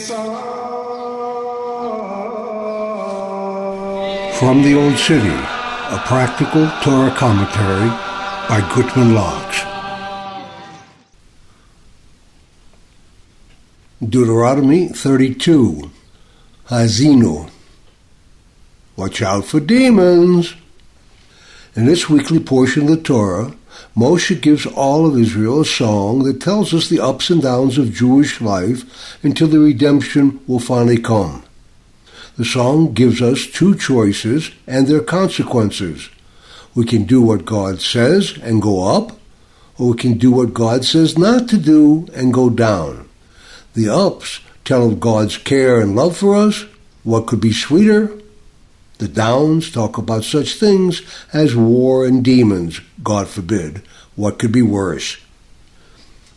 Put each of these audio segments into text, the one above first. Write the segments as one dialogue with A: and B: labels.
A: From the Old City, a practical Torah commentary by Gutman Locks. Deuteronomy 32, Haazinu. Watch out for demons. In this weekly portion of the Torah, Moshe gives all of Israel a song that tells us the ups and downs of Jewish life until the redemption will finally come. The song gives us two choices and their consequences. We can do what God says and go up, or we can do what God says not to do and go down. The ups tell of God's care and love for us. What could be sweeter? The downs talk about such things as war and demons, God forbid. What could be worse?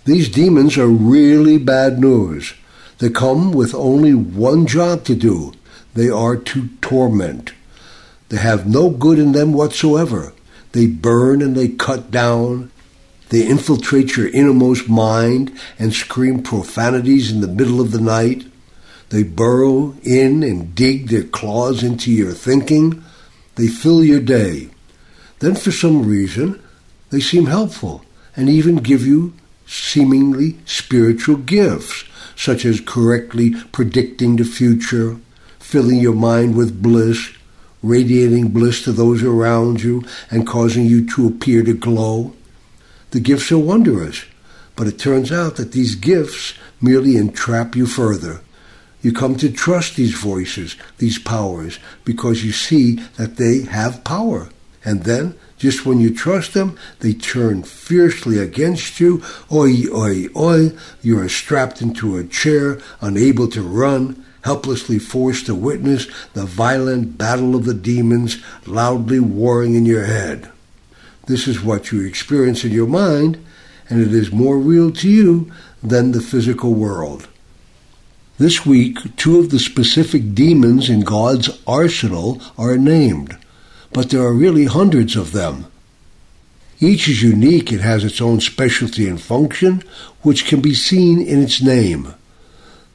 A: These demons are really bad news. They come with only one job to do. They are to torment. They have no good in them whatsoever. They burn and they cut down. They infiltrate your innermost mind and scream profanities in the middle of the night. They burrow in and dig their claws into your thinking. They fill your day. Then, for some reason, they seem helpful and even give you seemingly spiritual gifts, such as correctly predicting the future, filling your mind with bliss, radiating bliss to those around you, and causing you to appear to glow. The gifts are wondrous, but it turns out that these gifts merely entrap you further. You come to trust these voices, these powers, because you see that they have power. And then, just when you trust them, they turn fiercely against you. Oi, oi, oi. You are strapped into a chair, unable to run, helplessly forced to witness the violent battle of the demons loudly warring in your head. This is what you experience in your mind, and it is more real to you than the physical world. This week, two of the specific demons in God's arsenal are named, but there are really hundreds of them. Each is unique and has its own specialty and function, which can be seen in its name.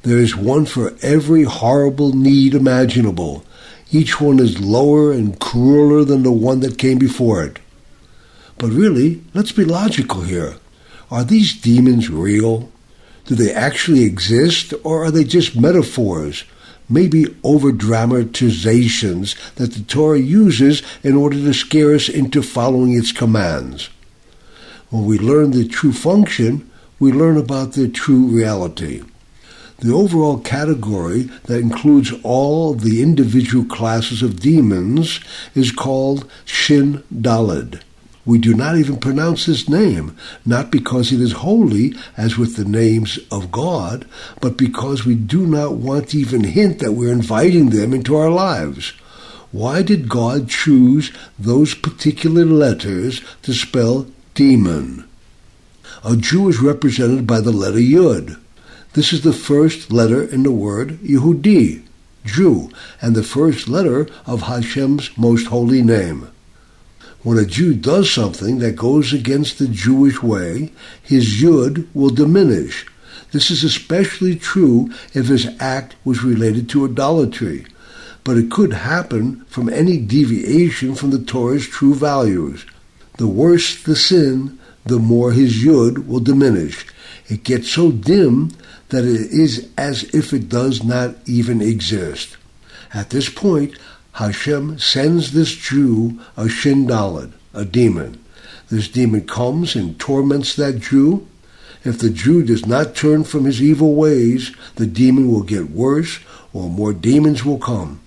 A: There is one for every horrible need imaginable. Each one is lower and crueler than the one that came before it. But really, let's be logical here. Are these demons real? Do they actually exist, or are they just metaphors, maybe over dramatizations that the Torah uses in order to scare us into following its commands? When we learn the true function, we learn about the true reality. The overall category that includes all the individual classes of demons is called Shin Daled. We do not even pronounce his name, not because it is holy, as with the names of God, but because we do not want to even hint that we're inviting them into our lives. Why did God choose those particular letters to spell demon? A Jew is represented by the letter Yud. This is the first letter in the word Yehudi, Jew, and the first letter of Hashem's most holy name. When a Jew does something that goes against the Jewish way, his yud will diminish. This is especially true if his act was related to idolatry, but it could happen from any deviation from the Torah's true values. The worse the sin, the more his yud will diminish. It gets so dim that it is as if it does not even exist. At this point, Hashem sends this Jew a Shin Daled, a demon. This demon comes and torments that Jew. If the Jew does not turn from his evil ways, the demon will get worse or more demons will come.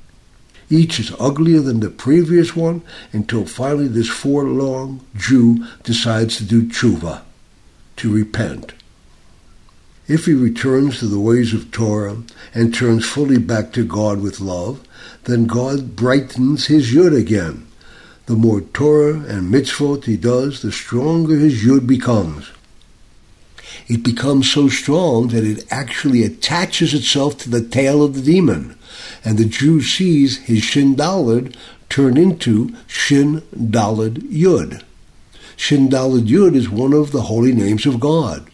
A: Each is uglier than the previous one until finally this forlorn Jew decides to do tshuva, to repent. If he returns to the ways of Torah and turns fully back to God with love, then God brightens his yud again. The more Torah and mitzvot he does, the stronger his yud becomes. It becomes so strong that it actually attaches itself to the tail of the demon, and the Jew sees his shin daled turn into shin daled yud. Shin daled yud is one of the holy names of God.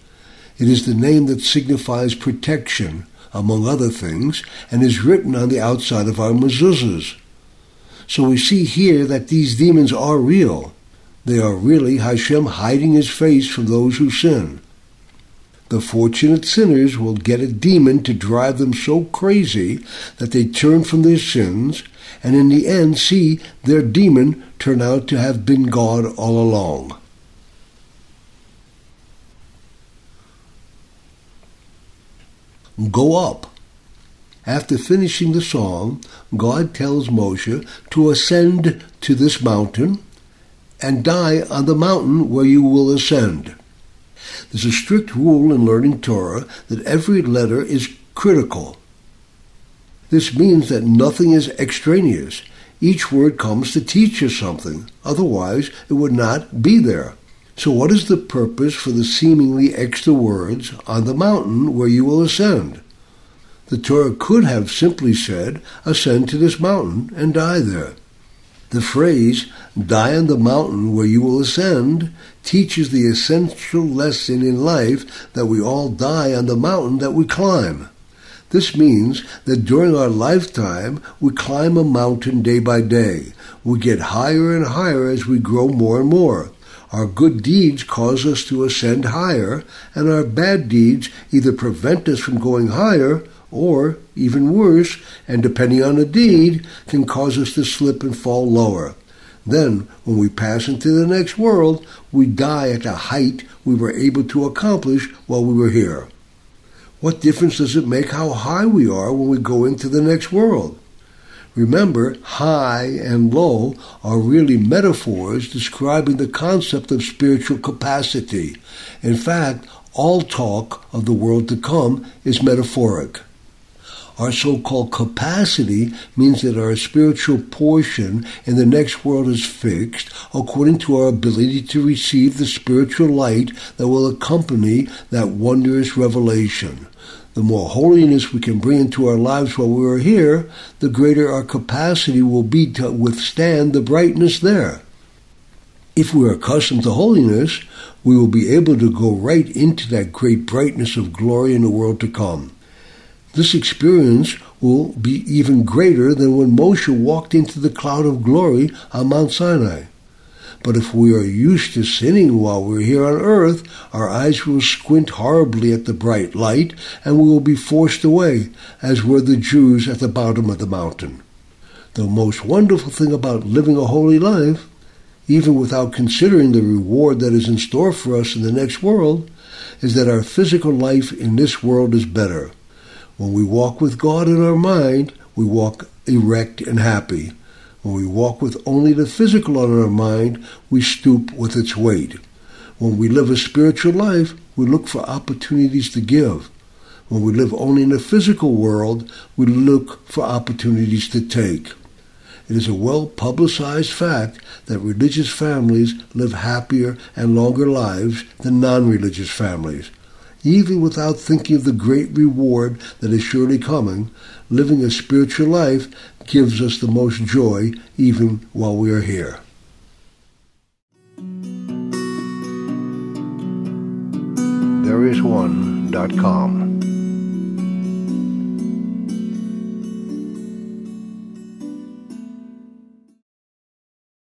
A: It is the name that signifies protection, among other things, and is written on the outside of our mezuzahs. So we see here that these demons are real. They are really Hashem hiding his face from those who sin. The fortunate sinners will get a demon to drive them so crazy that they turn from their sins and in the end see their demon turn out to have been God all along. Go up. After finishing the song, God tells Moshe to ascend to this mountain and die on the mountain where you will ascend. There's a strict rule in learning Torah that every letter is critical. This means that nothing is extraneous. Each word comes to teach us something, otherwise, it would not be there. So, what is the purpose for the seemingly extra words on the mountain where you will ascend? The Torah could have simply said, Ascend to this mountain and die there. The phrase, die on the mountain where you will ascend, teaches the essential lesson in life that we all die on the mountain that we climb. This means that during our lifetime, we climb a mountain day by day. We get higher and higher as we grow more and more. Our good deeds cause us to ascend higher, and our bad deeds either prevent us from going higher or, even worse, and depending on the deed, can cause us to slip and fall lower. Then, when we pass into the next world, we die at the height we were able to accomplish while we were here. What difference does it make how high we are when we go into the next world? Remember, high and low are really metaphors describing the concept of spiritual capacity. In fact, all talk of the world to come is metaphoric. Our so-called capacity means that our spiritual portion in the next world is fixed according to our ability to receive the spiritual light that will accompany that wondrous revelation. The more holiness we can bring into our lives while we are here, the greater our capacity will be to withstand the brightness there. If we are accustomed to holiness, we will be able to go right into that great brightness of glory in the world to come. This experience will be even greater than when Moshe walked into the cloud of glory on Mount Sinai. But if we are used to sinning while we're here on earth, our eyes will squint horribly at the bright light, and we will be forced away, as were the Jews at the bottom of the mountain. The most wonderful thing about living a holy life, even without considering the reward that is in store for us in the next world, is that our physical life in this world is better. When we walk with God in our mind, we walk erect and happy. When we walk with only the physical on our mind, we stoop with its weight. When we live a spiritual life, we look for opportunities to give. When we live only in the physical world, we look for opportunities to take. It is a well publicized fact that religious families live happier and longer lives than non religious families even without thinking of the great reward that is surely coming, living a spiritual life gives us the most joy even while we are here. There is.